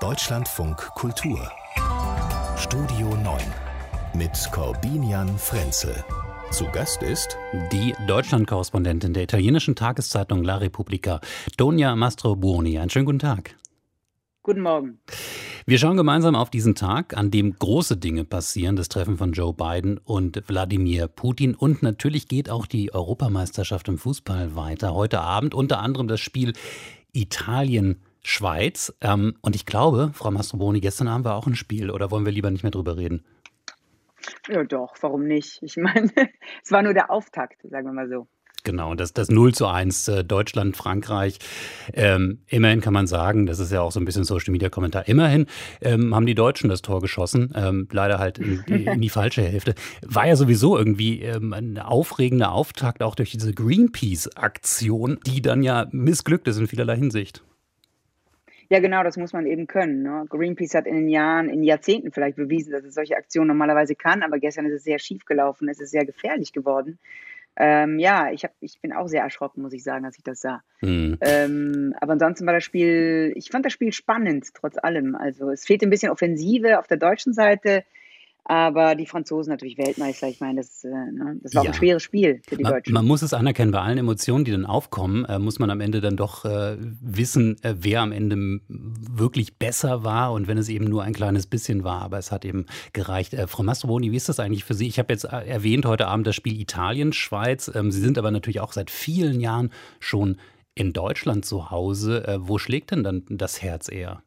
Deutschlandfunk Kultur Studio 9 mit Corbinian Frenzel. Zu Gast ist die Deutschland-Korrespondentin der italienischen Tageszeitung La Repubblica, Tonia Mastrobuoni. Einen schönen guten Tag. Guten Morgen. Wir schauen gemeinsam auf diesen Tag, an dem große Dinge passieren, das Treffen von Joe Biden und Wladimir Putin. Und natürlich geht auch die Europameisterschaft im Fußball weiter. Heute Abend unter anderem das Spiel Italien Schweiz. Ähm, und ich glaube, Frau Mastroboni, gestern Abend war auch ein Spiel. Oder wollen wir lieber nicht mehr drüber reden? Ja, doch, warum nicht? Ich meine, es war nur der Auftakt, sagen wir mal so. Genau, das, das 0 zu 1 äh, Deutschland, Frankreich. Ähm, immerhin kann man sagen, das ist ja auch so ein bisschen Social Media Kommentar, immerhin ähm, haben die Deutschen das Tor geschossen, ähm, leider halt in, in, die falsche Hälfte. War ja sowieso irgendwie ähm, ein aufregender Auftakt auch durch diese Greenpeace-Aktion, die dann ja missglückt ist in vielerlei Hinsicht. Ja, genau, das muss man eben können. Ne? Greenpeace hat in den Jahren, in Jahrzehnten vielleicht bewiesen, dass es solche Aktionen normalerweise kann, aber gestern ist es sehr schief gelaufen, es ist sehr gefährlich geworden. Ähm, ja, ich, hab, ich bin auch sehr erschrocken, muss ich sagen, als ich das sah. Mhm. Ähm, aber ansonsten war das Spiel, ich fand das Spiel spannend, trotz allem. Also es fehlt ein bisschen Offensive auf der deutschen Seite. Aber die Franzosen natürlich Weltmeister. Ich meine, das, äh, ne, das war ja. auch ein schweres Spiel für die man, Deutschen. Man muss es anerkennen, bei allen Emotionen, die dann aufkommen, äh, muss man am Ende dann doch äh, wissen, äh, wer am Ende wirklich besser war und wenn es eben nur ein kleines bisschen war. Aber es hat eben gereicht. Frau Mastroboni, wie ist das eigentlich für Sie? Ich habe jetzt äh, erwähnt heute Abend das Spiel Italien-Schweiz. Ähm, Sie sind aber natürlich auch seit vielen Jahren schon in Deutschland zu Hause. wo schlägt denn dann das Herz eher?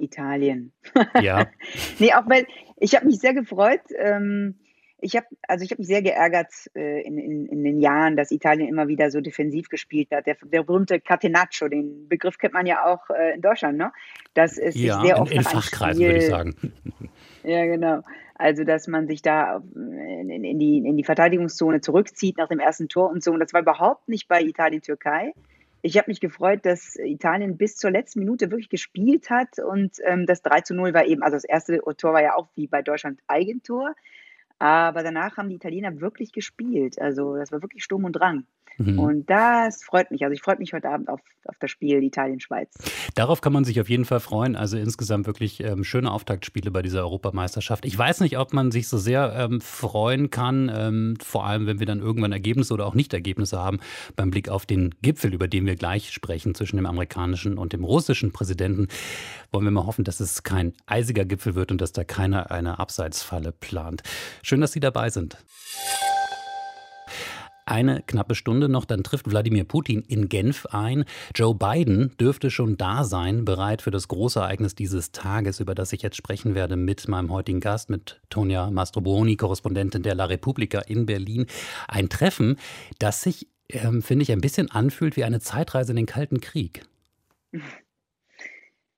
Italien. Ja. nee, auch weil ich habe mich sehr gefreut. Ähm, ich habe also ich habe mich sehr geärgert äh, in, in, in, den Jahren, dass Italien immer wieder so defensiv gespielt hat. Der, der berühmte Catenaccio, den Begriff kennt man ja auch äh, in Deutschland, ne? Das ist ja, sehr oft in, in Fachkreisen würde ich sagen. Ja, genau. Also, dass man sich da in, in, die, in die Verteidigungszone zurückzieht nach dem ersten Tor und so. Und das war überhaupt nicht bei Italien-Türkei ich habe mich gefreut, dass Italien bis zur letzten Minute wirklich gespielt hat und ähm, das 3 zu 0 war eben, also das erste Tor war ja auch wie bei Deutschland Eigentor, aber danach haben die Italiener wirklich gespielt. Also das war wirklich Sturm und Drang. Mhm. Und das freut mich. Also ich freue mich heute Abend auf, auf das Spiel Italien-Schweiz. Darauf kann man sich auf jeden Fall freuen. Also insgesamt wirklich ähm, schöne Auftaktspiele bei dieser Europameisterschaft. Ich weiß nicht, ob man sich so sehr ähm, freuen kann, ähm, vor allem wenn wir dann irgendwann Ergebnisse oder auch Nicht-Ergebnisse haben, beim Blick auf den Gipfel, über den wir gleich sprechen, zwischen dem amerikanischen und dem russischen Präsidenten. Wollen wir mal hoffen, dass es kein eisiger Gipfel wird und dass da keiner eine Abseitsfalle plant. Schön, dass Sie dabei sind eine knappe Stunde noch, dann trifft Wladimir Putin in Genf ein. Joe Biden dürfte schon da sein, bereit für das große Ereignis dieses Tages, über das ich jetzt sprechen werde mit meinem heutigen Gast, mit Tonja Mastrobuoni, Korrespondentin der La Repubblica in Berlin. Ein Treffen, das sich, ähm, finde ich, ein bisschen anfühlt wie eine Zeitreise in den Kalten Krieg.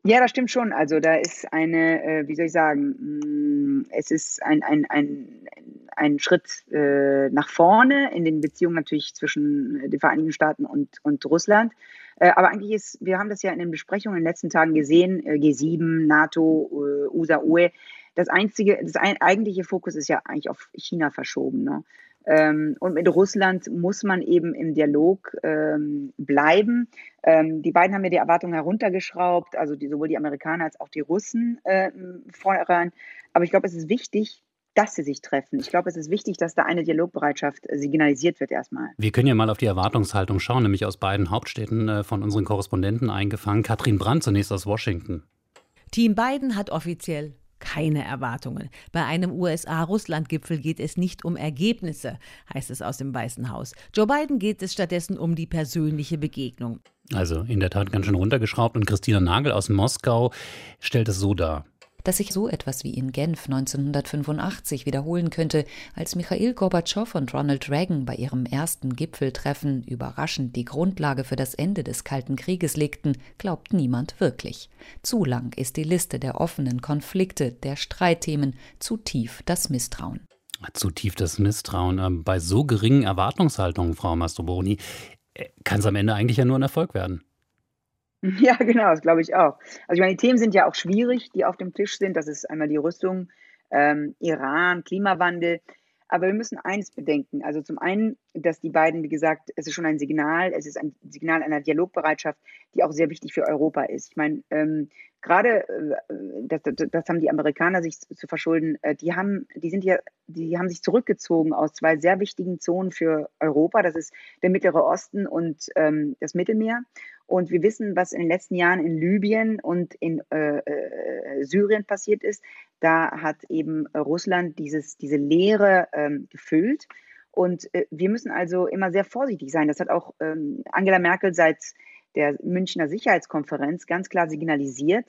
Ja, das stimmt schon. Also da ist eine, äh, wie soll ich sagen, mm, es ist ein, ein, ein, ein Schritt äh, nach vorne in den Beziehungen natürlich zwischen den Vereinigten Staaten und, und Russland. Äh, aber eigentlich ist, wir haben das ja in den Besprechungen in den letzten Tagen gesehen, äh, G7, NATO, äh, USA, UE, das einzige, das eigentliche Fokus ist ja eigentlich auf China verschoben. Ne? Ähm, und mit Russland muss man eben im Dialog ähm, bleiben. Ähm, die beiden haben ja die Erwartungen heruntergeschraubt, also die, sowohl die Amerikaner als auch die Russen äh, voran. Aber ich glaube, es ist wichtig, dass sie sich treffen. Ich glaube, es ist wichtig, dass da eine Dialogbereitschaft signalisiert wird erstmal. Wir können ja mal auf die Erwartungshaltung schauen, nämlich aus beiden Hauptstädten äh, von unseren Korrespondenten eingefangen. Katrin Brandt zunächst aus Washington. Team Biden hat offiziell keine Erwartungen. Bei einem USA-Russland-Gipfel geht es nicht um Ergebnisse, heißt es aus dem Weißen Haus. Joe Biden geht es stattdessen um die persönliche Begegnung. Also in der Tat ganz schön runtergeschraubt und Christina Nagel aus Moskau stellt es so dar dass sich so etwas wie in Genf 1985 wiederholen könnte, als Michail Gorbatschow und Ronald Reagan bei ihrem ersten Gipfeltreffen überraschend die Grundlage für das Ende des Kalten Krieges legten, glaubt niemand wirklich. Zu lang ist die Liste der offenen Konflikte, der Streitthemen, zu tief das Misstrauen. Zu tief das Misstrauen. Ähm, bei so geringen Erwartungshaltungen, Frau Mastroboni, äh, kann es am Ende eigentlich ja nur ein Erfolg werden. Ja, genau, das glaube ich auch. Also ich meine, die Themen sind ja auch schwierig, die auf dem Tisch sind. Das ist einmal die Rüstung, ähm, Iran, Klimawandel. Aber wir müssen eines bedenken. Also zum einen, dass die beiden, wie gesagt, es ist schon ein Signal, es ist ein Signal einer Dialogbereitschaft, die auch sehr wichtig für Europa ist. Ich meine, ähm, gerade, äh, das, das, haben die Amerikaner sich zu verschulden, äh, die haben, die sind ja, die haben sich zurückgezogen aus zwei sehr wichtigen Zonen für Europa. Das ist der Mittlere Osten und ähm, das Mittelmeer. Und wir wissen, was in den letzten Jahren in Libyen und in äh, äh, Syrien passiert ist. Da hat eben Russland dieses, diese Leere ähm, gefüllt. Und äh, wir müssen also immer sehr vorsichtig sein. Das hat auch ähm, Angela Merkel seit der Münchner Sicherheitskonferenz ganz klar signalisiert.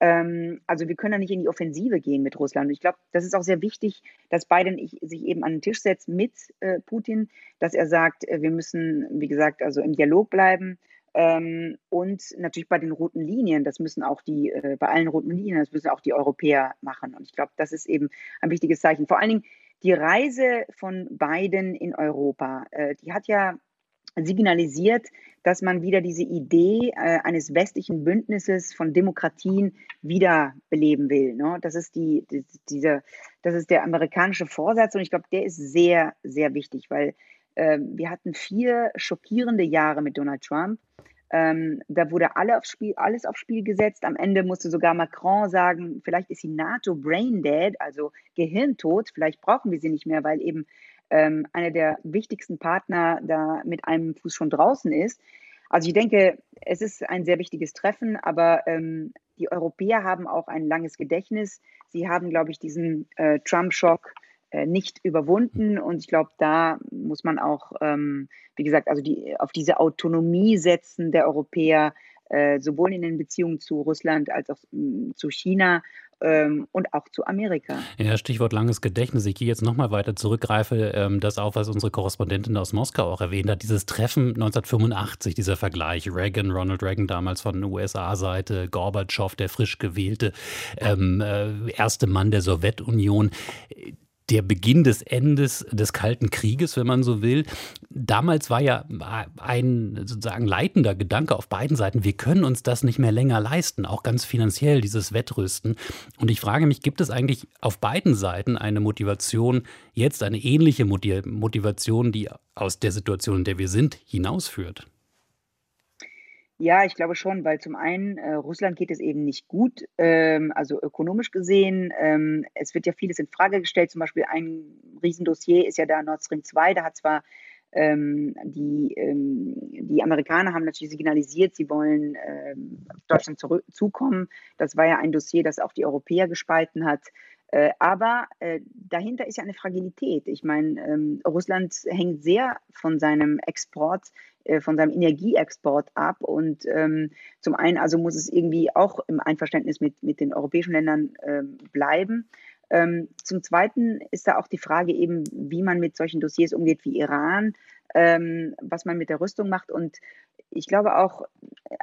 Ähm, also wir können da nicht in die Offensive gehen mit Russland. Und ich glaube, das ist auch sehr wichtig, dass Biden sich eben an den Tisch setzt mit äh, Putin, dass er sagt, äh, wir müssen, wie gesagt, also im Dialog bleiben ähm, und natürlich bei den roten Linien, das müssen auch die, äh, bei allen roten Linien, das müssen auch die Europäer machen. Und ich glaube, das ist eben ein wichtiges Zeichen. Vor allen Dingen die Reise von Biden in Europa, äh, die hat ja signalisiert, dass man wieder diese Idee äh, eines westlichen Bündnisses von Demokratien wiederbeleben will. Ne? Das, ist die, die, diese, das ist der amerikanische Vorsatz und ich glaube, der ist sehr, sehr wichtig, weil wir hatten vier schockierende Jahre mit Donald Trump. Ähm, da wurde alle aufs Spiel, alles aufs Spiel gesetzt. Am Ende musste sogar Macron sagen, vielleicht ist die NATO brain dead, also gehirntot. Vielleicht brauchen wir sie nicht mehr, weil eben ähm, einer der wichtigsten Partner da mit einem Fuß schon draußen ist. Also ich denke, es ist ein sehr wichtiges Treffen, aber ähm, die Europäer haben auch ein langes Gedächtnis. Sie haben, glaube ich, diesen äh, Trump-Schock nicht überwunden. Und ich glaube, da muss man auch, ähm, wie gesagt, also die, auf diese Autonomie setzen der Europäer, äh, sowohl in den Beziehungen zu Russland als auch mh, zu China ähm, und auch zu Amerika. Ja, Stichwort langes Gedächtnis. Ich gehe jetzt nochmal weiter zurück, greife ähm, das auf, was unsere Korrespondentin aus Moskau auch erwähnt hat. Dieses Treffen 1985, dieser Vergleich. Reagan, Ronald Reagan damals von USA-Seite, Gorbatschow, der frisch gewählte ähm, äh, erste Mann der Sowjetunion der Beginn des Endes des Kalten Krieges, wenn man so will. Damals war ja ein sozusagen leitender Gedanke auf beiden Seiten, wir können uns das nicht mehr länger leisten, auch ganz finanziell, dieses Wettrüsten. Und ich frage mich, gibt es eigentlich auf beiden Seiten eine Motivation, jetzt eine ähnliche Motivation, die aus der Situation, in der wir sind, hinausführt? Ja, ich glaube schon, weil zum einen äh, Russland geht es eben nicht gut, ähm, also ökonomisch gesehen. Ähm, es wird ja vieles in Frage gestellt. Zum Beispiel ein Riesendossier ist ja da Nord Stream 2. Da hat zwar ähm, die, ähm, die Amerikaner haben natürlich signalisiert, sie wollen ähm, Deutschland zurückzukommen. Das war ja ein Dossier, das auch die Europäer gespalten hat. Äh, aber äh, dahinter ist ja eine Fragilität. Ich meine, ähm, Russland hängt sehr von seinem Export, äh, von seinem Energieexport ab. Und ähm, zum einen also muss es irgendwie auch im Einverständnis mit, mit den europäischen Ländern ähm, bleiben. Ähm, zum Zweiten ist da auch die Frage eben, wie man mit solchen Dossiers umgeht wie Iran, ähm, was man mit der Rüstung macht. Und ich glaube auch,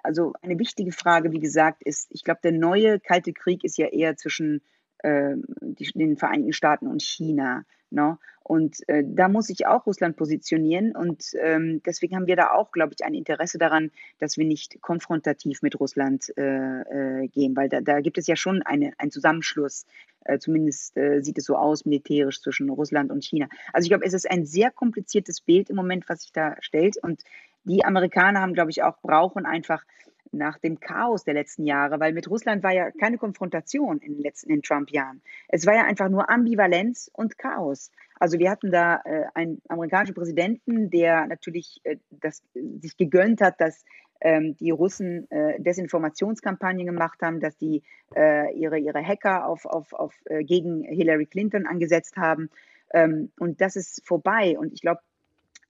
also eine wichtige Frage, wie gesagt, ist, ich glaube, der neue Kalte Krieg ist ja eher zwischen äh, die, den Vereinigten Staaten und China. Ne? Und äh, da muss sich auch Russland positionieren. Und ähm, deswegen haben wir da auch, glaube ich, ein Interesse daran, dass wir nicht konfrontativ mit Russland äh, äh, gehen, weil da, da, gibt es ja schon eine, einen Zusammenschluss, äh, zumindest äh, sieht es so aus, militärisch zwischen Russland und China. Also ich glaube, es ist ein sehr kompliziertes Bild im Moment, was sich da stellt. Und die Amerikaner haben, glaube ich, auch brauchen einfach nach dem Chaos der letzten Jahre, weil mit Russland war ja keine Konfrontation in den letzten in Trump-Jahren. Es war ja einfach nur Ambivalenz und Chaos. Also wir hatten da äh, einen amerikanischen Präsidenten, der natürlich äh, das, sich gegönnt hat, dass ähm, die Russen äh, Desinformationskampagnen gemacht haben, dass die äh, ihre, ihre Hacker auf, auf, auf, äh, gegen Hillary Clinton angesetzt haben. Ähm, und das ist vorbei. Und ich glaube,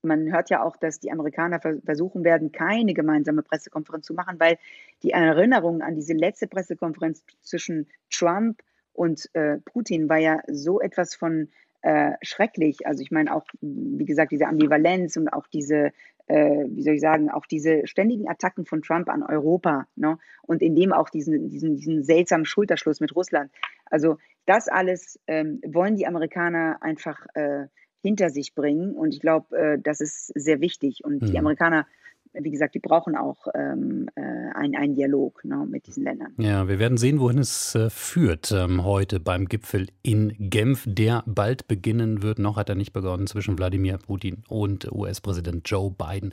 man hört ja auch, dass die Amerikaner versuchen werden, keine gemeinsame Pressekonferenz zu machen, weil die Erinnerung an diese letzte Pressekonferenz zwischen Trump und äh, Putin war ja so etwas von äh, schrecklich. Also ich meine auch, wie gesagt, diese Ambivalenz und auch diese, äh, wie soll ich sagen, auch diese ständigen Attacken von Trump an Europa ne? und in dem auch diesen, diesen, diesen seltsamen Schulterschluss mit Russland. Also das alles ähm, wollen die Amerikaner einfach äh, hinter sich bringen. Und ich glaube, äh, das ist sehr wichtig. Und mhm. die Amerikaner wie gesagt, die brauchen auch ähm, äh, einen, einen Dialog ne, mit diesen Ländern. Ja, wir werden sehen, wohin es äh, führt ähm, heute beim Gipfel in Genf, der bald beginnen wird. Noch hat er nicht begonnen zwischen Wladimir Putin und US-Präsident Joe Biden.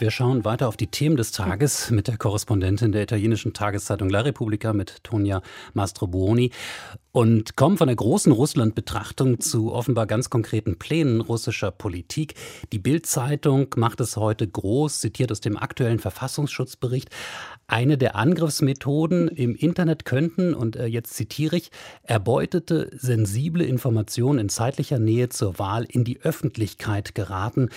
Wir schauen weiter auf die Themen des Tages mit der Korrespondentin der italienischen Tageszeitung La Repubblica mit Tonia Mastrobuoni und kommen von der großen Russland-Betrachtung zu offenbar ganz konkreten Plänen russischer Politik. Die Bild-Zeitung macht es heute groß, zitiert aus dem aktuellen Verfassungsschutzbericht. Eine der Angriffsmethoden im Internet könnten, und äh, jetzt zitiere ich, erbeutete sensible Informationen in zeitlicher Nähe zur Wahl in die Öffentlichkeit geraten.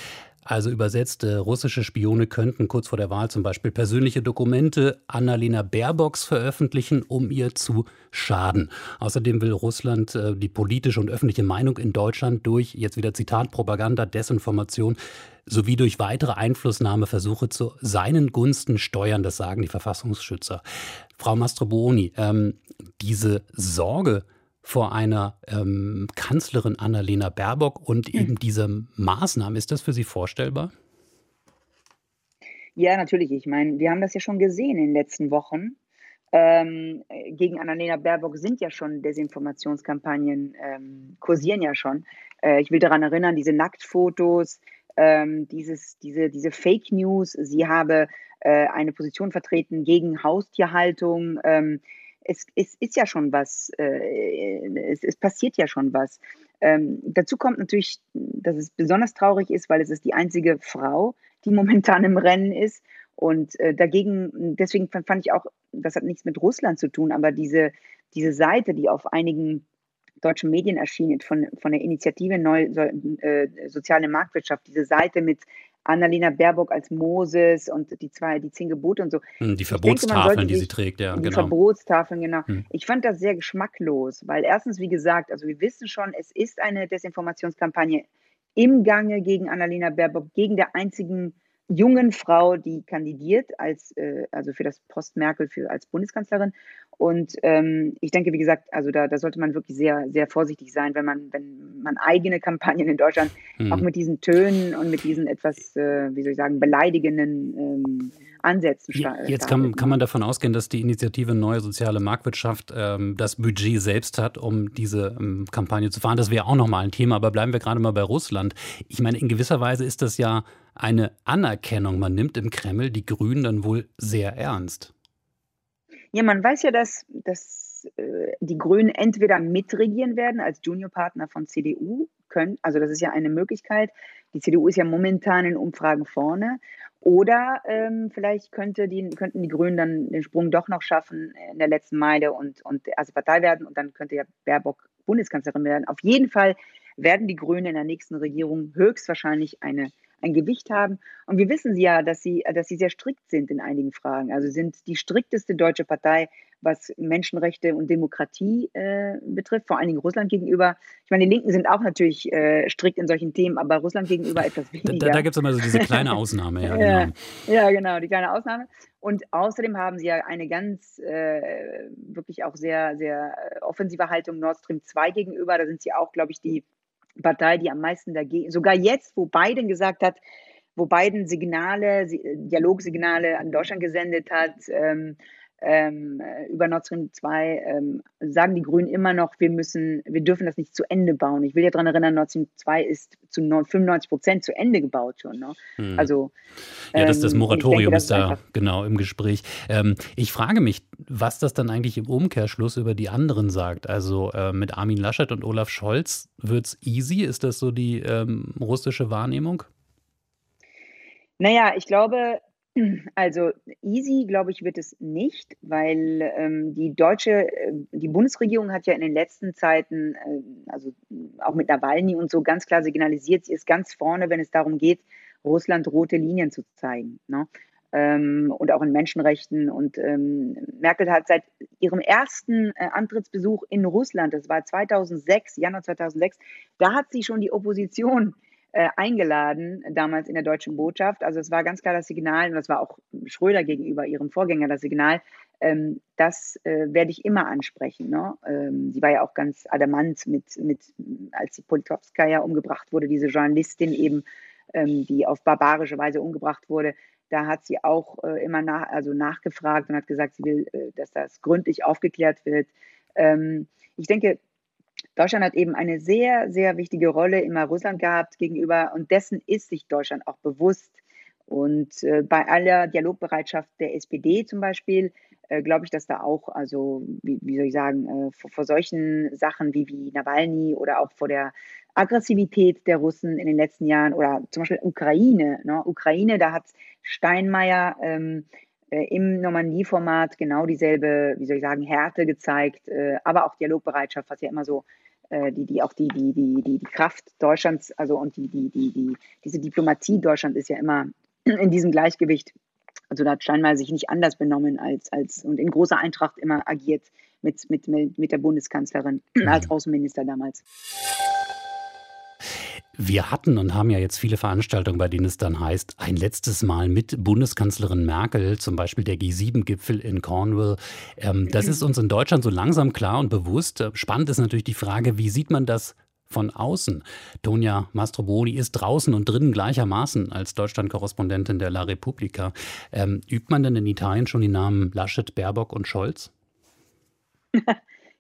Also übersetzt, russische Spione könnten kurz vor der Wahl zum Beispiel persönliche Dokumente Annalena Baerbocks veröffentlichen, um ihr zu schaden. Außerdem will Russland äh, die politische und öffentliche Meinung in Deutschland durch, jetzt wieder Zitat, Propaganda, Desinformation sowie durch weitere Einflussnahmeversuche zu seinen Gunsten steuern. Das sagen die Verfassungsschützer. Frau Mastrobuoni, ähm, diese Sorge, vor einer ähm, Kanzlerin Annalena Baerbock und hm. eben diese Maßnahmen. Ist das für Sie vorstellbar? Ja, natürlich. Ich meine, wir haben das ja schon gesehen in den letzten Wochen. Ähm, gegen Annalena Baerbock sind ja schon Desinformationskampagnen, ähm, kursieren ja schon. Äh, ich will daran erinnern, diese Nacktfotos, ähm, dieses, diese, diese Fake News, sie habe äh, eine Position vertreten gegen Haustierhaltung. Ähm, es, es ist ja schon was, äh, es, es, passiert ja schon was. Ähm, dazu kommt natürlich, dass es besonders traurig ist, weil es ist die einzige Frau, die momentan im Rennen ist. Und äh, dagegen, deswegen fand, ich auch, das hat nichts mit Russland zu tun, aber diese, diese Seite, die auf einigen deutschen Medien erschienen, von, von der Initiative Neu, so, äh, Soziale Marktwirtschaft, diese Seite mit Annalena Baerbock als Moses und die zwei, die zehn Gebote und so. Hm, die Verbotstafeln, denke, die sie trägt, ja, die genau. Verbotstafeln, genau. Hm. Ich fand das sehr geschmacklos, weil erstens, wie gesagt, also wir wissen schon, es ist eine Desinformationskampagne im Gange gegen Annalena Baerbock, gegen der einzigen jungen Frau, die kandidiert als, äh, also für das Post Merkel für, als Bundeskanzlerin. Und ähm, ich denke, wie gesagt, also da, da sollte man wirklich sehr, sehr vorsichtig sein, wenn man, wenn man eigene Kampagnen in Deutschland mhm. auch mit diesen Tönen und mit diesen etwas, äh, wie soll ich sagen, beleidigenden ähm, Ansätzen ja, Jetzt kann, kann man davon ausgehen, dass die Initiative Neue Soziale Marktwirtschaft ähm, das Budget selbst hat, um diese ähm, Kampagne zu fahren. Das wäre auch nochmal ein Thema, aber bleiben wir gerade mal bei Russland. Ich meine, in gewisser Weise ist das ja eine Anerkennung. Man nimmt im Kreml die Grünen dann wohl sehr ernst. Ja, man weiß ja, dass, dass äh, die Grünen entweder mitregieren werden als Juniorpartner von CDU, können, also das ist ja eine Möglichkeit. Die CDU ist ja momentan in Umfragen vorne. Oder ähm, vielleicht könnte die, könnten die Grünen dann den Sprung doch noch schaffen in der letzten Meile und, und erste Partei werden und dann könnte ja Baerbock Bundeskanzlerin werden. Auf jeden Fall werden die Grünen in der nächsten Regierung höchstwahrscheinlich eine ein Gewicht haben. Und wir wissen ja, dass sie, dass sie sehr strikt sind in einigen Fragen. Also sind die strikteste deutsche Partei, was Menschenrechte und Demokratie äh, betrifft, vor allen Dingen Russland gegenüber. Ich meine, die Linken sind auch natürlich äh, strikt in solchen Themen, aber Russland gegenüber etwas weniger. Da, da gibt es immer so diese kleine Ausnahme, ja, genau. ja, genau, die kleine Ausnahme. Und außerdem haben sie ja eine ganz, äh, wirklich auch sehr, sehr offensive Haltung Nord Stream 2 gegenüber. Da sind sie auch, glaube ich, die Partei, die am meisten dagegen, sogar jetzt, wo Biden gesagt hat, wo Biden Signale, Dialogsignale an Deutschland gesendet hat, ähm, ähm, über Nord Stream 2 ähm, sagen die Grünen immer noch, wir müssen, wir dürfen das nicht zu Ende bauen. Ich will ja daran erinnern, Nord Stream 2 ist zu 95 Prozent zu Ende gebaut schon. Ne? Hm. Also ja, das, das ähm, Moratorium denke, ist da genau im Gespräch. Ähm, ich frage mich, was das dann eigentlich im Umkehrschluss über die anderen sagt. Also äh, mit Armin Laschet und Olaf Scholz wird es easy? Ist das so die ähm, russische Wahrnehmung? Naja, ich glaube, also easy, glaube ich, wird es nicht, weil ähm, die deutsche, äh, die Bundesregierung hat ja in den letzten Zeiten, äh, also auch mit Nawalny und so ganz klar signalisiert, sie ist ganz vorne, wenn es darum geht, Russland rote Linien zu zeigen. Ne? Ähm, und auch in Menschenrechten. Und ähm, Merkel hat seit ihrem ersten äh, Antrittsbesuch in Russland, das war 2006, Januar 2006, da hat sie schon die Opposition äh, eingeladen, damals in der deutschen Botschaft. Also es war ganz klar das Signal, und das war auch Schröder gegenüber ihrem Vorgänger das Signal, ähm, das äh, werde ich immer ansprechen. Ne? Ähm, sie war ja auch ganz adamant mit, mit als die Politowskaja umgebracht wurde, diese Journalistin eben ähm, die auf barbarische Weise umgebracht wurde. Da hat sie auch äh, immer nach, also nachgefragt und hat gesagt, sie will, äh, dass das gründlich aufgeklärt wird. Ähm, ich denke, Deutschland hat eben eine sehr, sehr wichtige Rolle immer Russland gehabt gegenüber und dessen ist sich Deutschland auch bewusst. Und äh, bei aller Dialogbereitschaft der SPD zum Beispiel, äh, glaube ich, dass da auch, also wie, wie soll ich sagen, äh, vor, vor, solchen Sachen wie, wie Nawalny oder auch vor der Aggressivität der Russen in den letzten Jahren oder zum Beispiel Ukraine. Ne? Ukraine, da hat Steinmeier ähm, äh, im Normandie-Format genau dieselbe, wie soll ich sagen, Härte gezeigt, äh, aber auch Dialogbereitschaft, was ja immer so die, die auch die, die, die, die, die Kraft Deutschlands, also und die, die, die, die, diese Diplomatie Deutschland ist ja immer in diesem Gleichgewicht. Also da hat Steinmeier sich nicht anders benommen als, als und in großer Eintracht immer agiert mit, mit, mit der Bundeskanzlerin als. Außenminister damals. Wir hatten und haben ja jetzt viele Veranstaltungen, bei denen es dann heißt, ein letztes Mal mit Bundeskanzlerin Merkel, zum Beispiel der G7-Gipfel in Cornwall. Ähm, das ist uns in Deutschland so langsam klar und bewusst. Spannend ist natürlich die Frage, wie sieht man das von außen. Tonja Mastroboni ist draußen und drinnen gleichermaßen als Deutschland-Korrespondentin der La Repubblica. Ähm, übt man denn in Italien schon die Namen Laschet, Baerbock und Scholz?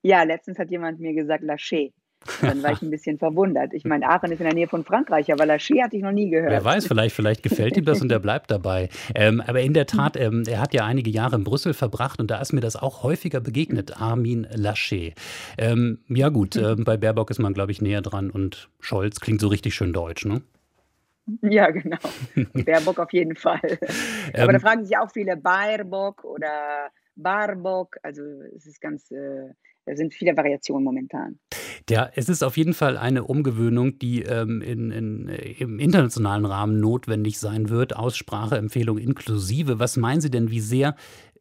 ja, letztens hat jemand mir gesagt Laschet. Dann war ich ein bisschen verwundert. Ich meine, Aachen ist in der Nähe von Frankreich, aber Lachey hatte ich noch nie gehört. Wer weiß, vielleicht, vielleicht gefällt ihm das und er bleibt dabei. Ähm, aber in der Tat, ähm, er hat ja einige Jahre in Brüssel verbracht und da ist mir das auch häufiger begegnet, Armin Laschet. Ähm, ja gut, äh, bei Baerbock ist man, glaube ich, näher dran und Scholz klingt so richtig schön deutsch, ne? Ja, genau. Baerbock auf jeden Fall. Aber da ähm, fragen sich auch viele Baerbock oder Barbock. Also es ist ganz, äh, da sind viele Variationen momentan. Ja, es ist auf jeden Fall eine Umgewöhnung, die ähm, in, in, im internationalen Rahmen notwendig sein wird. Ausspracheempfehlung inklusive. Was meinen Sie denn, wie sehr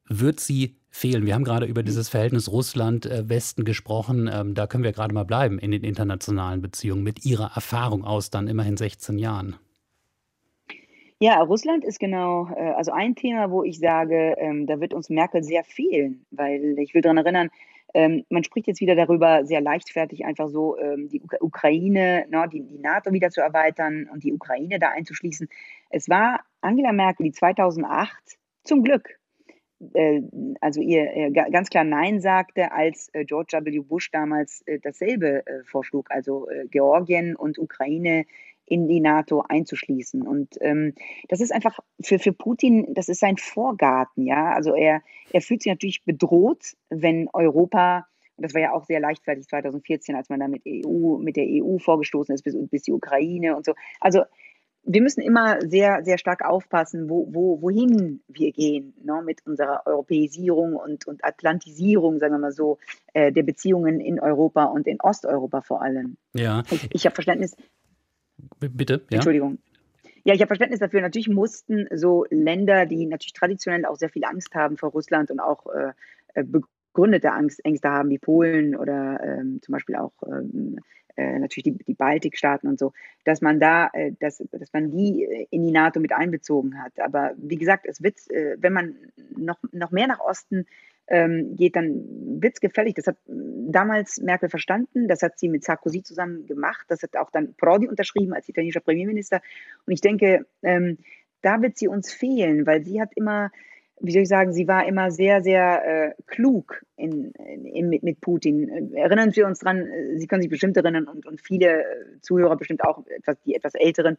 wird sie fehlen? Wir haben gerade über dieses Verhältnis Russland-Westen gesprochen. Ähm, da können wir gerade mal bleiben in den internationalen Beziehungen mit Ihrer Erfahrung aus dann immerhin 16 Jahren. Ja, Russland ist genau, äh, also ein Thema, wo ich sage, ähm, da wird uns Merkel sehr fehlen, weil ich will daran erinnern, ähm, man spricht jetzt wieder darüber, sehr leichtfertig einfach so ähm, die Ukraine, ne, die, die NATO wieder zu erweitern und die Ukraine da einzuschließen. Es war Angela Merkel, die 2008 zum Glück äh, also ihr äh, ganz klar Nein sagte, als äh, George W. Bush damals dasselbe vorschlug, also Georgien und Ukraine in die NATO einzuschließen. Und ähm, das ist einfach für, für Putin, das ist sein Vorgarten, ja. Also er, er fühlt sich natürlich bedroht, wenn Europa, und das war ja auch sehr leichtfertig 2014, als man da mit EU, mit der EU vorgestoßen ist, bis, bis die Ukraine und so. Also wir müssen immer sehr, sehr stark aufpassen, wo, wo, wohin wir gehen ne, mit unserer Europäisierung und, und Atlantisierung, sagen wir mal so, äh, der Beziehungen in Europa und in Osteuropa vor allem. Ja. Ich, ich habe Verständnis, Bitte, ja. Entschuldigung. Ja, ich habe Verständnis dafür. Natürlich mussten so Länder, die natürlich traditionell auch sehr viel Angst haben vor Russland und auch äh, äh begründete Angst, Ängste haben, wie Polen oder ähm, zum Beispiel auch ähm, äh, natürlich die, die Baltikstaaten und so, dass man da, äh, dass, dass man die äh, in die NATO mit einbezogen hat. Aber wie gesagt, es wird, äh, wenn man noch, noch mehr nach Osten ähm, geht, dann wird es gefällig. Das hat damals Merkel verstanden, das hat sie mit Sarkozy zusammen gemacht, das hat auch dann Prodi unterschrieben als italienischer Premierminister. Und ich denke, ähm, da wird sie uns fehlen, weil sie hat immer, wie soll ich sagen, sie war immer sehr, sehr äh, klug in, in, mit, mit Putin. Erinnern wir uns dran, äh, Sie können sich bestimmt erinnern und, und viele Zuhörer bestimmt auch, etwas, die etwas älteren,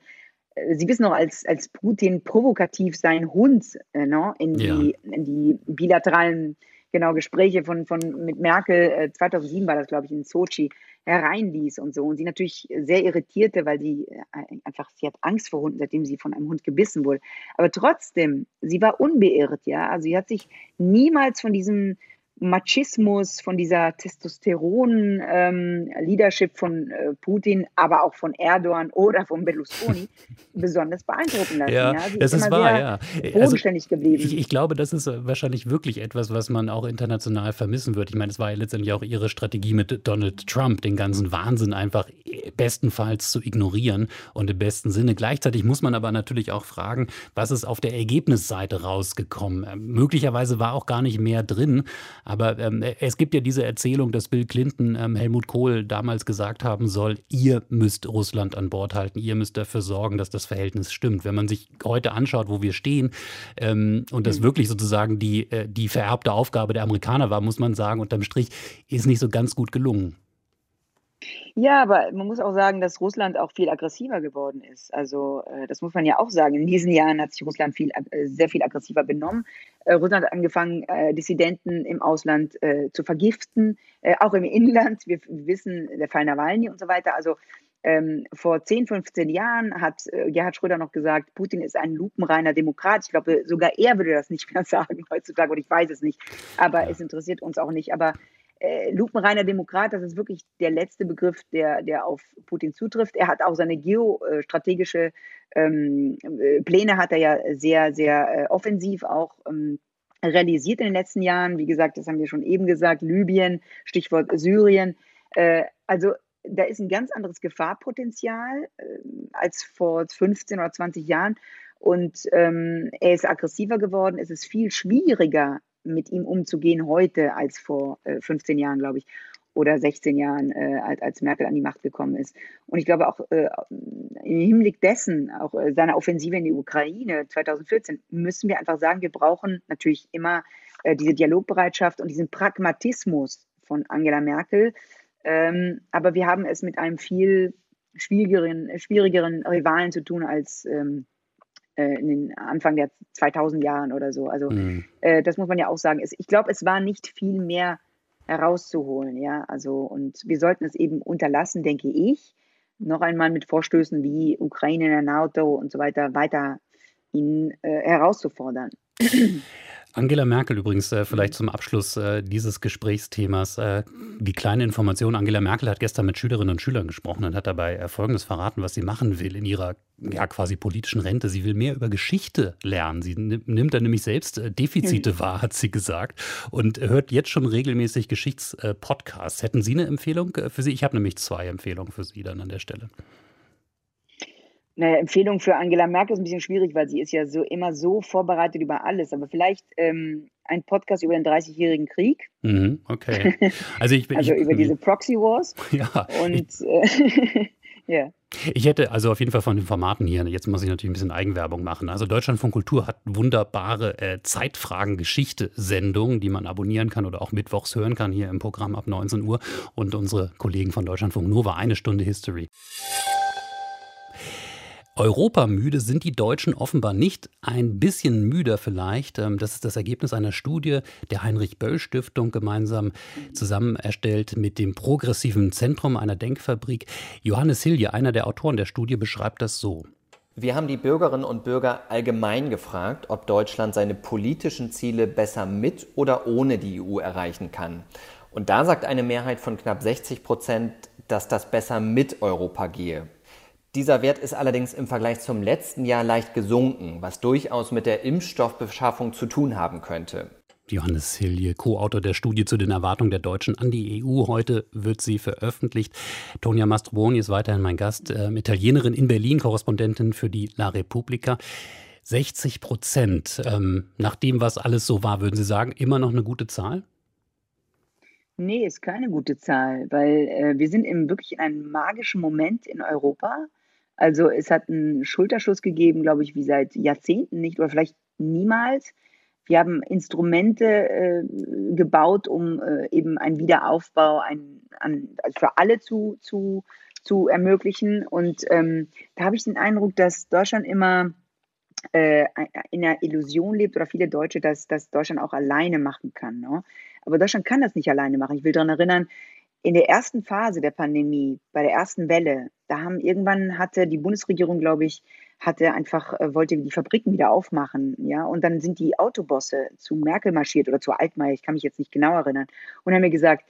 äh, Sie wissen noch, als, als Putin provokativ seinen Hund äh, no, in, die, ja. in die bilateralen genau Gespräche von, von mit Merkel, äh, 2007 war das, glaube ich, in Sochi, hereinließ und so. Und sie natürlich sehr irritierte, weil sie äh, einfach, sie hat Angst vor Hunden, seitdem sie von einem Hund gebissen wurde. Aber trotzdem, sie war unbeirrt, ja. Also sie hat sich niemals von diesem Machismus, von dieser Testosteron-Leadership ähm, von äh, Putin, aber auch von Erdogan oder von Berlusconi besonders beeindrucken lassen. Ja, ja. das ist wahr, ja. Bodenständig also, geblieben. Ich, ich, glaube, das ist wahrscheinlich wirklich etwas, was man auch international vermissen wird. Ich meine, es war ja letztendlich auch ihre Strategie mit Donald Trump, den ganzen Wahnsinn einfach bestenfalls zu ignorieren und im besten Sinne. Gleichzeitig muss man aber natürlich auch fragen, was ist auf der Ergebnisseite rausgekommen? Möglicherweise war auch gar nicht mehr drin, Aber ähm, es gibt ja diese Erzählung, dass Bill Clinton ähm, Helmut Kohl damals gesagt haben soll, ihr müsst Russland an Bord halten, ihr müsst dafür sorgen, dass das Verhältnis stimmt. Wenn man sich heute anschaut, wo wir stehen ähm, und das mhm. wirklich sozusagen die, äh, die vererbte Aufgabe der Amerikaner war, muss man sagen, unterm Strich ist nicht so ganz gut gelungen. Ja, aber man muss auch sagen, dass Russland auch viel aggressiver geworden ist. Also äh, das muss man ja auch sagen. In diesen Jahren hat sich Russland viel, äh, sehr viel aggressiver benommen. Äh, Russland hat angefangen, Dissidenten im Ausland zu vergiften, auch im Inland. Wir wissen, der Fall Nawalny und so weiter. Also ähm, vor 10, 15 Jahren hat Gerhard Schröder noch gesagt, Putin ist ein lupenreiner Demokrat. Ich glaube, sogar er würde das nicht mehr sagen heutzutage und ich weiß es nicht. Aber es interessiert uns auch nicht. Aber äh, lupenreiner Demokrat, das ist wirklich der letzte Begriff, der, der auf Putin zutrifft. Er hat auch seine geostrategische ähm, äh, Pläne hat er ja sehr, sehr äh, offensiv auch ähm, realisiert in den letzten Jahren. Wie gesagt, das haben wir schon eben gesagt, Libyen, Stichwort Syrien. Äh, also da ist ein ganz anderes Gefahrpotenzial äh, als vor 15 oder 20 Jahren. Und ähm, er ist aggressiver geworden. Es ist viel schwieriger, mit ihm umzugehen heute als vor äh, 15 Jahren, glaube ich, oder 16 Jahren, äh, als, Merkel an die Macht gekommen ist. Und ich glaube auch äh, im Hinblick dessen, auch äh, seiner Offensive in die Ukraine 2014, müssen wir einfach sagen, wir brauchen natürlich immer äh, diese Dialogbereitschaft und diesen Pragmatismus von Angela Merkel. Ähm, aber wir haben es mit einem viel schwierigeren, schwierigeren Rivalen zu tun als ähm, äh, in den Anfang der 2000 Jahren oder so. Also mhm. äh, das muss man ja auch sagen. Ich glaube, es war nicht viel mehr herauszuholen, ja. Also und wir sollten es eben unterlassen, denke ich, noch einmal mit Vorstößen wie Ukraine in der NATO und so weiter weiter ihn äh, herauszufordern. Angela Merkel übrigens, äh, vielleicht zum Abschluss äh, dieses Gesprächsthemas, äh, die kleine Information. Angela Merkel hat gestern mit Schülerinnen und Schülern gesprochen und hat dabei äh, Folgendes verraten, was sie machen will in ihrer ja, quasi politischen Rente. Sie will mehr über Geschichte lernen. Sie nimmt da nämlich selbst äh, Defizite mhm. wahr, hat sie gesagt, und hört jetzt schon regelmäßig Geschichtspodcasts. Hätten Sie eine Empfehlung äh, für Sie? Ich habe nämlich zwei Empfehlungen für Sie dann an der Stelle. Eine Empfehlung für Angela Merkel ist ein bisschen schwierig, weil sie ist ja so immer so vorbereitet über alles. Aber vielleicht ähm, ein Podcast über den 30-jährigen Krieg. Mhm, okay. Also, ich, also ich, über diese Proxy Wars. Ja. Und äh, ja. Ich hätte also auf jeden Fall von den Formaten hier, jetzt muss ich natürlich ein bisschen Eigenwerbung machen. Also Deutschland von Kultur hat wunderbare äh, Zeitfragen-Geschichte-Sendungen, die man abonnieren kann oder auch mittwochs hören kann hier im Programm ab 19 Uhr. Und unsere Kollegen von Deutschlandfunk Nova eine Stunde History. Europamüde sind die Deutschen offenbar nicht. Ein bisschen müder vielleicht. Ähm, das ist das Ergebnis einer Studie der Heinrich-Böll-Stiftung gemeinsam zusammen erstellt mit dem Progressiven Zentrum einer Denkfabrik. Johannes Hilje, einer der Autoren der Studie, beschreibt das so. Wir haben die Bürgerinnen und Bürger allgemein gefragt, ob Deutschland seine politischen Ziele besser mit oder ohne die EU erreichen kann. Und da sagt eine Mehrheit von knapp 60 Prozent, dass das besser mit Europa gehe. Dieser Wert ist allerdings im Vergleich zum letzten Jahr leicht gesunken, was durchaus mit der Impfstoffbeschaffung zu tun haben könnte. Johannes Hilje, Co-Autor der Studie zu den Erwartungen der Deutschen an die EU. Heute wird sie veröffentlicht. Tonia Mastroboni ist weiterhin mein Gast, äh, Italienerin in Berlin, Korrespondentin für die La Repubblica. 60 Prozent. Ähm, nach dem, was alles so war, würden Sie sagen, immer noch eine gute Zahl? Nee, ist keine gute Zahl, weil äh, wir sind im, wirklich in einem magischen Moment in Europa. Also es hat einen Schulterschuss gegeben, glaube ich, wie seit Jahrzehnten nicht oder vielleicht niemals. Wir haben Instrumente äh, gebaut, um äh, eben einen Wiederaufbau ein, an, also für alle zu, zu, zu ermöglichen. Und ähm, da habe ich den Eindruck, dass Deutschland immer äh, in der Illusion lebt oder viele Deutsche, dass, dass Deutschland auch alleine machen kann. Ne? Aber Deutschland kann das nicht alleine machen. Ich will daran erinnern, in der ersten Phase der Pandemie, bei der ersten Welle, da haben irgendwann hatte die Bundesregierung, glaube ich, hatte einfach, äh, wollte die Fabriken wieder aufmachen, ja, und dann sind die Autobosse zu Merkel marschiert oder zu Altmaier, ich kann mich jetzt nicht genau erinnern, und haben mir gesagt,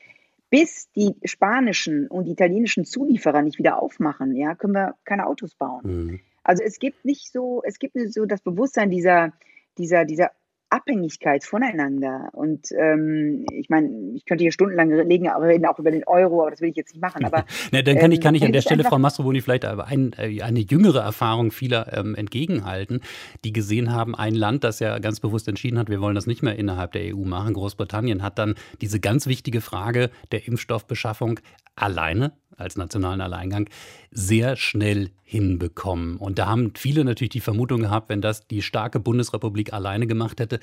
bis die spanischen und die italienischen Zulieferer nicht wieder aufmachen, ja, können wir keine Autos bauen. Mhm. Also es gibt nicht so, es gibt nicht so das Bewusstsein dieser, dieser, dieser Abhängigkeit voneinander. Und ähm, ich meine, ich könnte hier stundenlang reden, auch über den Euro, aber das will ich jetzt nicht machen. Aber, Na, dann kann ich, kann ich an der Stelle, Frau Mastroboni, vielleicht ein, äh, eine jüngere Erfahrung vieler ähm, entgegenhalten, die gesehen haben, ein Land, das ja ganz bewusst entschieden hat, wir wollen das nicht mehr innerhalb der EU machen, Großbritannien, hat dann diese ganz wichtige Frage der Impfstoffbeschaffung alleine als nationalen Alleingang sehr schnell hinbekommen. Und da haben viele natürlich die Vermutung gehabt, wenn das die starke Bundesrepublik alleine gemacht hätte,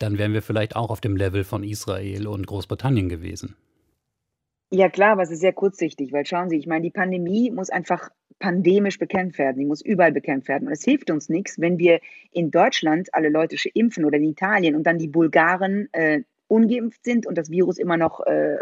dann wären wir vielleicht auch auf dem Level von Israel und Großbritannien gewesen. Ja klar, aber es ist sehr kurzsichtig, weil schauen Sie, ich meine, die Pandemie muss einfach pandemisch bekämpft werden, die muss überall bekämpft werden. Und es hilft uns nichts, wenn wir in Deutschland alle Leute impfen oder in Italien und dann die Bulgaren äh, ungeimpft sind und das Virus immer noch äh,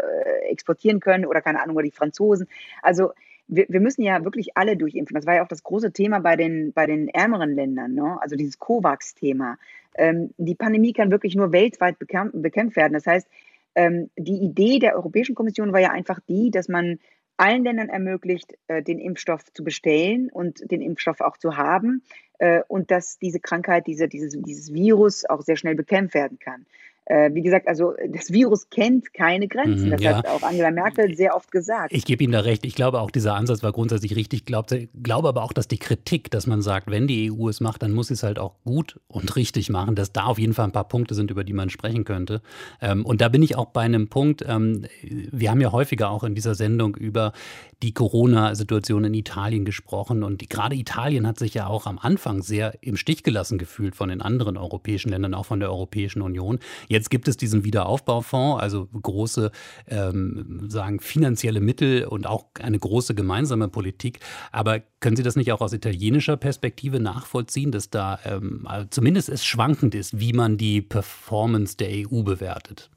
exportieren können oder keine Ahnung, oder die Franzosen. Also wir, wir, müssen ja wirklich alle durchimpfen. Das war ja auch das große Thema bei den, bei den ärmeren Ländern, ne? also dieses COVAX-Thema. Ähm, die Pandemie kann wirklich nur weltweit bekämpft, bekämpft werden. Das heißt, ähm, die Idee der Europäischen Kommission war ja einfach die, dass man allen Ländern ermöglicht, äh, den Impfstoff zu bestellen und den Impfstoff auch zu haben äh, und dass diese Krankheit, diese, dieses, dieses Virus auch sehr schnell bekämpft werden kann. Äh, wie gesagt, also das Virus kennt keine Grenzen. Mhm, das ja. hat auch Angela Merkel sehr oft gesagt. Ich gebe Ihnen da recht. Ich glaube auch, dieser Ansatz war grundsätzlich richtig. Ich glaube, glaube aber auch, dass die Kritik, dass man sagt, wenn die EU es macht, dann muss sie es halt auch gut und richtig machen, dass da auf jeden Fall ein paar Punkte sind, über die man sprechen könnte. Ähm, und da bin ich auch bei einem Punkt, ähm, wir haben ja häufiger auch in dieser Sendung über die Corona-Situation in Italien gesprochen. Und gerade Italien hat sich ja auch am Anfang sehr im Stich gelassen gefühlt von den anderen europäischen Ländern, auch von der Europäischen Union. Jetzt gibt es diesen Wiederaufbaufonds, also große ähm, sagen finanzielle Mittel und auch eine große gemeinsame Politik. Aber können Sie das nicht auch aus italienischer Perspektive nachvollziehen, dass da ähm, zumindest es schwankend ist, wie man die Performance der EU bewertet?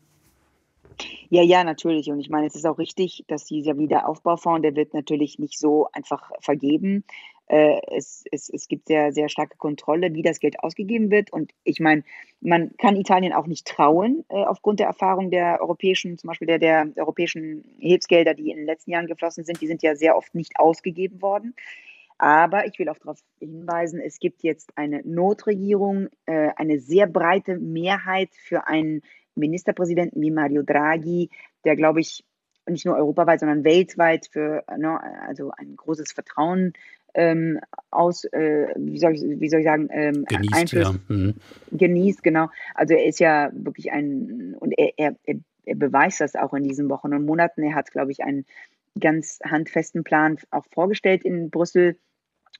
Ja, ja, natürlich. Und ich meine, es ist auch richtig, dass dieser Wiederaufbaufonds, der wird natürlich nicht so einfach vergeben. Äh, es, es, es gibt sehr, sehr starke Kontrolle, wie das Geld ausgegeben wird. Und ich meine, man kann Italien auch nicht trauen, äh, aufgrund der Erfahrung der europäischen, zum Beispiel der, der europäischen Hilfsgelder, die in den letzten Jahren geflossen sind, die sind ja sehr oft nicht ausgegeben worden. Aber ich will auch darauf hinweisen, es gibt jetzt eine Notregierung, äh, eine sehr breite Mehrheit für einen Ministerpräsidenten wie Mario Draghi, der, glaube ich, nicht nur europaweit, sondern weltweit für ne, also ein großes Vertrauen ähm, aus, äh, wie, soll ich, wie soll ich sagen, ähm, genießt, Einfluss ja. mhm. genießt, genau. Also er ist ja wirklich ein, und er, er, er beweist das auch in diesen Wochen und Monaten. Er hat, glaube ich, einen ganz handfesten Plan auch vorgestellt in Brüssel.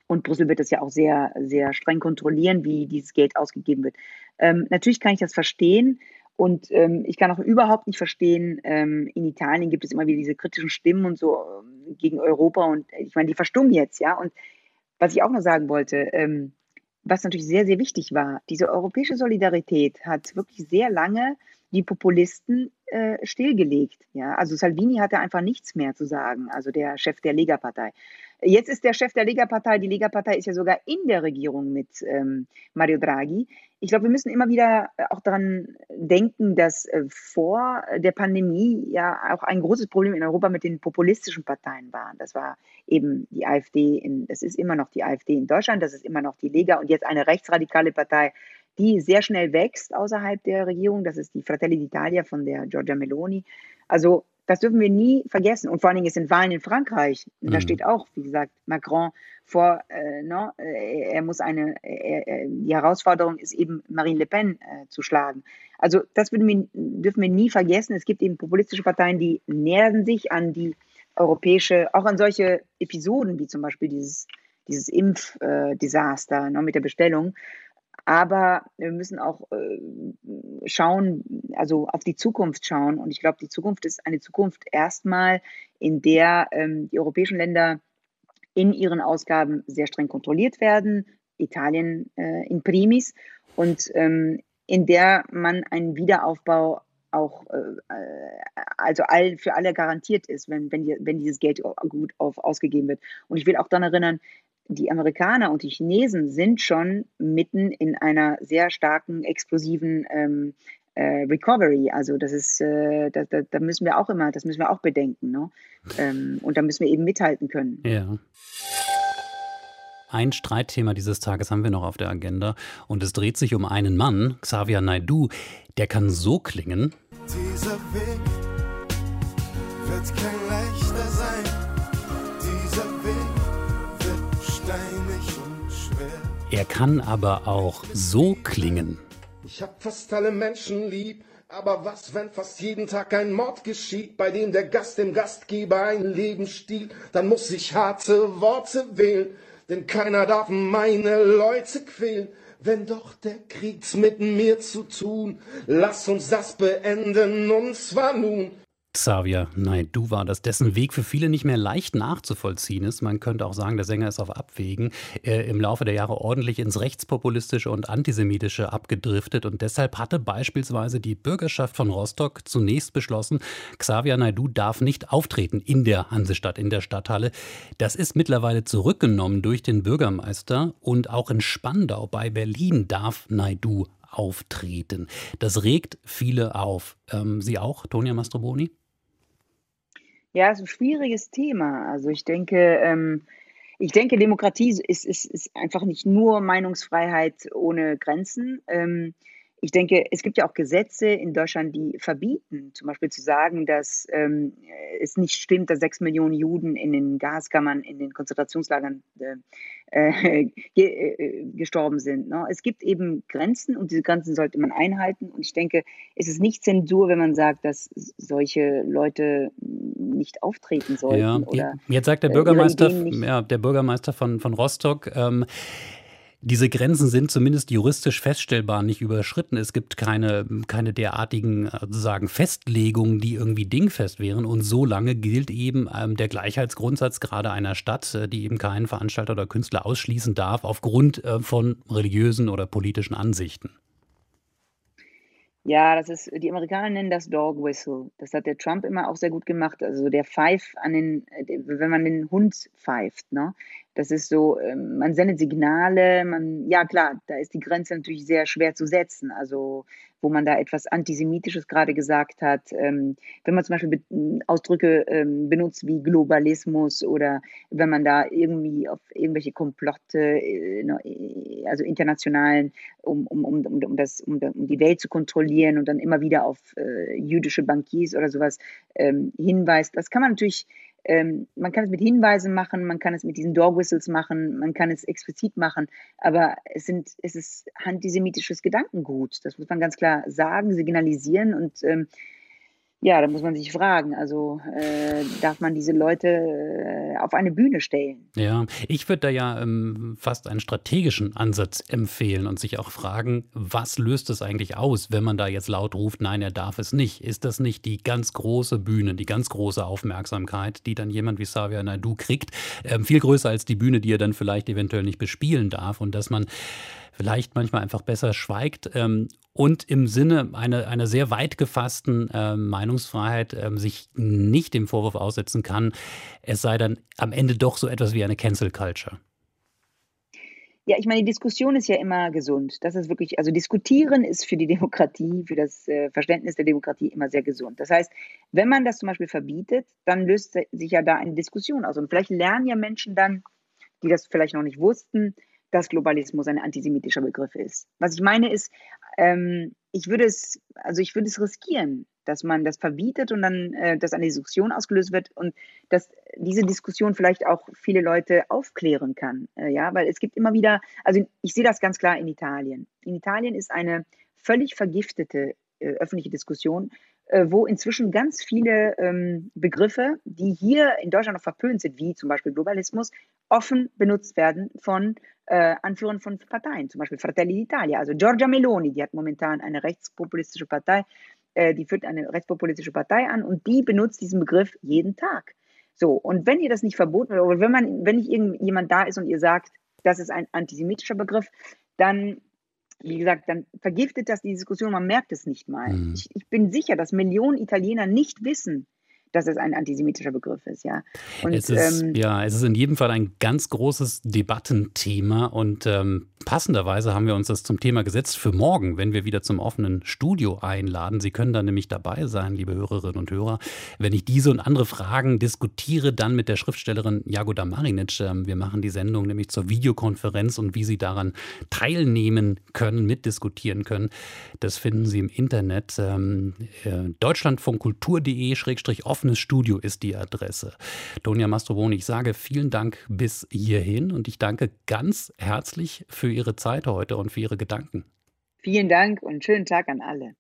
Und Brüssel wird das ja auch sehr, sehr streng kontrollieren, wie dieses Geld ausgegeben wird. Ähm, natürlich kann ich das verstehen. Und ähm, ich kann auch überhaupt nicht verstehen, ähm, in Italien gibt es immer wieder diese kritischen Stimmen und so ähm, gegen Europa. Und äh, ich meine, die verstummen jetzt, ja. Und was ich auch noch sagen wollte, ähm, was natürlich sehr, sehr wichtig war, diese europäische Solidarität hat wirklich sehr lange die Populisten äh, stillgelegt. Ja? Also Salvini hatte einfach nichts mehr zu sagen, also der Chef der Lega-Partei. Jetzt ist der Chef der Lega-Partei, die Lega-Partei ist ja sogar in der Regierung mit ähm, Mario Draghi. Ich glaube, wir müssen immer wieder äh, auch daran denken, dass äh, vor der Pandemie ja auch ein großes Problem in Europa mit den populistischen Parteien war. Das war eben die AfD, in, das ist immer noch die AfD in Deutschland, das ist immer noch die Lega und jetzt eine rechtsradikale Partei, die sehr schnell wächst außerhalb der Regierung. Das ist die Fratelli d'Italia von der Giorgia Meloni. Also das dürfen wir nie vergessen. Und vor allen Dingen, es sind Wahlen in Frankreich. Und da mhm. steht auch, wie gesagt, Macron vor, äh, no, ne, äh, er muss eine, äh, die Herausforderung ist eben, Marine Le Pen äh, zu schlagen. Also das wir, dürfen wir nie vergessen. Es gibt eben populistische Parteien, die nähern sich an die europäische, auch an solche Episoden, wie zum Beispiel dieses, dieses Impfdesaster ne, mit der Bestellung. Aber wir müssen auch äh, schauen, also auf die Zukunft schauen. Und ich glaube, die Zukunft ist eine Zukunft erstmal, in der ähm, die europäischen Länder in ihren Ausgaben sehr streng kontrolliert werden, Italien äh, in primis, und ähm, in der man einen Wiederaufbau auch äh, also all, für alle garantiert ist, wenn, wenn, wenn dieses Geld gut auf, ausgegeben wird. Und ich will auch daran erinnern, die Amerikaner und die Chinesen sind schon mitten in einer sehr starken, explosiven ähm, äh, Recovery. Also das ist, äh, da, da, da, müssen wir auch immer, das müssen wir auch bedenken. Ne? Ähm, und da müssen wir eben mithalten können. Ja. ein Streitthema dieses Tages haben wir noch auf der Agenda und es dreht sich um einen Mann, Xavier Naidu, der kann so klingen. Dieser Weg wird kein leichter sein. Er kann aber auch so klingen. Ich hab fast alle Menschen lieb aber was, wenn fast jeden Tag ein Mord geschieht, bei dem der Gast dem Gastgeber ein Leben stiehlt? Dann muss ich harte Worte wählen, denn keiner darf meine Leute quälen. Wenn doch der Krieg's mit mir zu tun, lass uns das beenden und zwar nun. Xavier Naidu war das, dessen Weg für viele nicht mehr leicht nachzuvollziehen ist. Man könnte auch sagen, der Sänger ist auf Abwägen äh, im Laufe der Jahre ordentlich ins Rechtspopulistische und Antisemitische abgedriftet. Und deshalb hatte beispielsweise die Bürgerschaft von Rostock zunächst beschlossen, Xavier Naidu darf nicht auftreten in der Hansestadt, in der Stadthalle. Das ist mittlerweile zurückgenommen durch den Bürgermeister. Und auch in Spandau bei Berlin darf Naidu auftreten. Das regt viele auf. Ähm, Sie auch, Tonia Mastroboni? Ja, ist ein schwieriges Thema. Also ich denke, ähm, ich denke, Demokratie ist, ist, ist einfach nicht nur Meinungsfreiheit ohne Grenzen. Ähm, ich denke, es gibt ja auch Gesetze in Deutschland, die verbieten, zum Beispiel zu sagen, dass ähm, es nicht stimmt, dass sechs Millionen Juden in den Gaskammern, in den Konzentrationslagern äh, äh, ge äh, gestorben sind. Ne? Es gibt eben Grenzen und diese Grenzen sollte man einhalten. Und ich denke, es ist nicht Zensur, wenn man sagt, dass solche Leute nicht auftreten sollten. Ja, oder, jetzt sagt der äh, Bürgermeister, ja, der Bürgermeister von, von Rostock, ähm, diese Grenzen sind zumindest juristisch feststellbar nicht überschritten. Es gibt keine, keine derartigen sozusagen Festlegungen, die irgendwie dingfest wären. Und so lange gilt eben ähm, der Gleichheitsgrundsatz gerade einer Stadt, äh, die eben keinen Veranstalter oder Künstler ausschließen darf aufgrund äh, von religiösen oder politischen Ansichten. Ja, das ist, die Amerikaner nennen das Dog Whistle. Das hat der Trump immer auch sehr gut gemacht. Also der Pfeif an den, äh, wenn man den Hund pfeift, ne? Das ist so, ähm, man sendet Signale, man, ja klar, da ist die Grenze natürlich sehr schwer zu setzen. Also, wo man da etwas Antisemitisches gerade gesagt hat. Ähm, wenn man zum Beispiel Ausdrücke ähm, benutzt wie Globalismus oder wenn man da irgendwie auf irgendwelche Komplotte, äh, äh, also internationalen, um, um, um, um, das, um, die Welt zu kontrollieren und dann immer wieder auf äh, jüdische Bankiers oder sowas hinweist, das kann man natürlich ähm, man kann es mit Hinweisen machen, man kann es mit diesen Dog Whistles machen, man kann es explizit machen, aber es, sind, es ist antisemitisches Gedankengut. Das muss man ganz klar sagen, signalisieren und ähm, ja, da muss man sich fragen, also äh, darf man diese Leute äh, auf eine Bühne stellen? Ja, ich würde da ja ähm, fast einen strategischen Ansatz empfehlen und sich auch fragen, was löst es eigentlich aus, wenn man da jetzt laut ruft, nein, er darf es nicht? Ist das nicht die ganz große Bühne, die ganz große Aufmerksamkeit, die dann jemand wie Xavier Naidu kriegt? Ähm, viel größer als die Bühne, die er dann vielleicht eventuell nicht bespielen darf und dass man vielleicht manchmal einfach besser schweigt ähm, und im Sinne einer, einer sehr weit gefassten äh, Meinungsfreiheit äh, sich nicht dem Vorwurf aussetzen kann, es sei dann am Ende doch so etwas wie eine Cancel Culture. Ja, ich meine, die Diskussion ist ja immer gesund. Das ist wirklich, also diskutieren ist für die Demokratie, für das äh, Verständnis der Demokratie immer sehr gesund. Das heißt, wenn man das zum Beispiel verbietet, dann löst sich ja da eine Diskussion aus. Und vielleicht lernen ja Menschen dann, die das vielleicht noch nicht wussten, dass Globalismus ein antisemitischer Begriff ist. Was ich meine ist, ähm, ich würde es, also ich würde es riskieren, dass man das verbietet und dann, äh, dass eine Diskussion ausgelöst wird und dass diese Diskussion vielleicht auch viele Leute aufklären kann. Äh, ja, weil es gibt immer wieder, also ich sehe das ganz klar in Italien. In Italien ist eine völlig vergiftete äh, öffentliche Diskussion äh, wo inzwischen ganz viele ähm, Begriffe, die hier in Deutschland noch verpönt sind, wie zum Beispiel Globalismus, offen benutzt werden von äh, Anführern von Parteien, zum Beispiel Fratelli d'Italia. Also Giorgia Meloni, die hat momentan eine rechtspopulistische Partei, äh, die führt eine rechtspopulistische Partei an und die benutzt diesen Begriff jeden Tag. So, und wenn ihr das nicht verboten oder wenn man, wenn nicht irgendjemand da ist und ihr sagt, das ist ein antisemitischer Begriff, dann wie gesagt, dann vergiftet das die Diskussion, man merkt es nicht mal. Mhm. Ich, ich, bin sicher, dass Millionen Italiener nicht wissen, dass es ein antisemitischer Begriff ist, ja. Und, es ist, ähm, ja, es ist in jedem Fall ein ganz großes Debattenthema und ähm, passenderweise haben wir uns das zum Thema gesetzt für morgen, wenn wir wieder zum offenen Studio einladen. Sie können dann nämlich dabei sein, liebe Hörerinnen und Hörer, wenn ich diese und andere Fragen diskutiere, dann mit der Schriftstellerin Jagoda Marinic. Ähm, wir machen die Sendung nämlich zur Videokonferenz und wie Sie daran teilnehmen können, mitdiskutieren können. Das finden Sie im Internet. Ähm, äh, Deutschlandfunkkultur.de-offenes Studio ist die Adresse. Tonia Mastroboni, ich sage vielen Dank bis hierhin und ich danke ganz herzlich für Ihre Zeit heute und für Ihre Gedanken. Vielen Dank und schönen Tag an alle.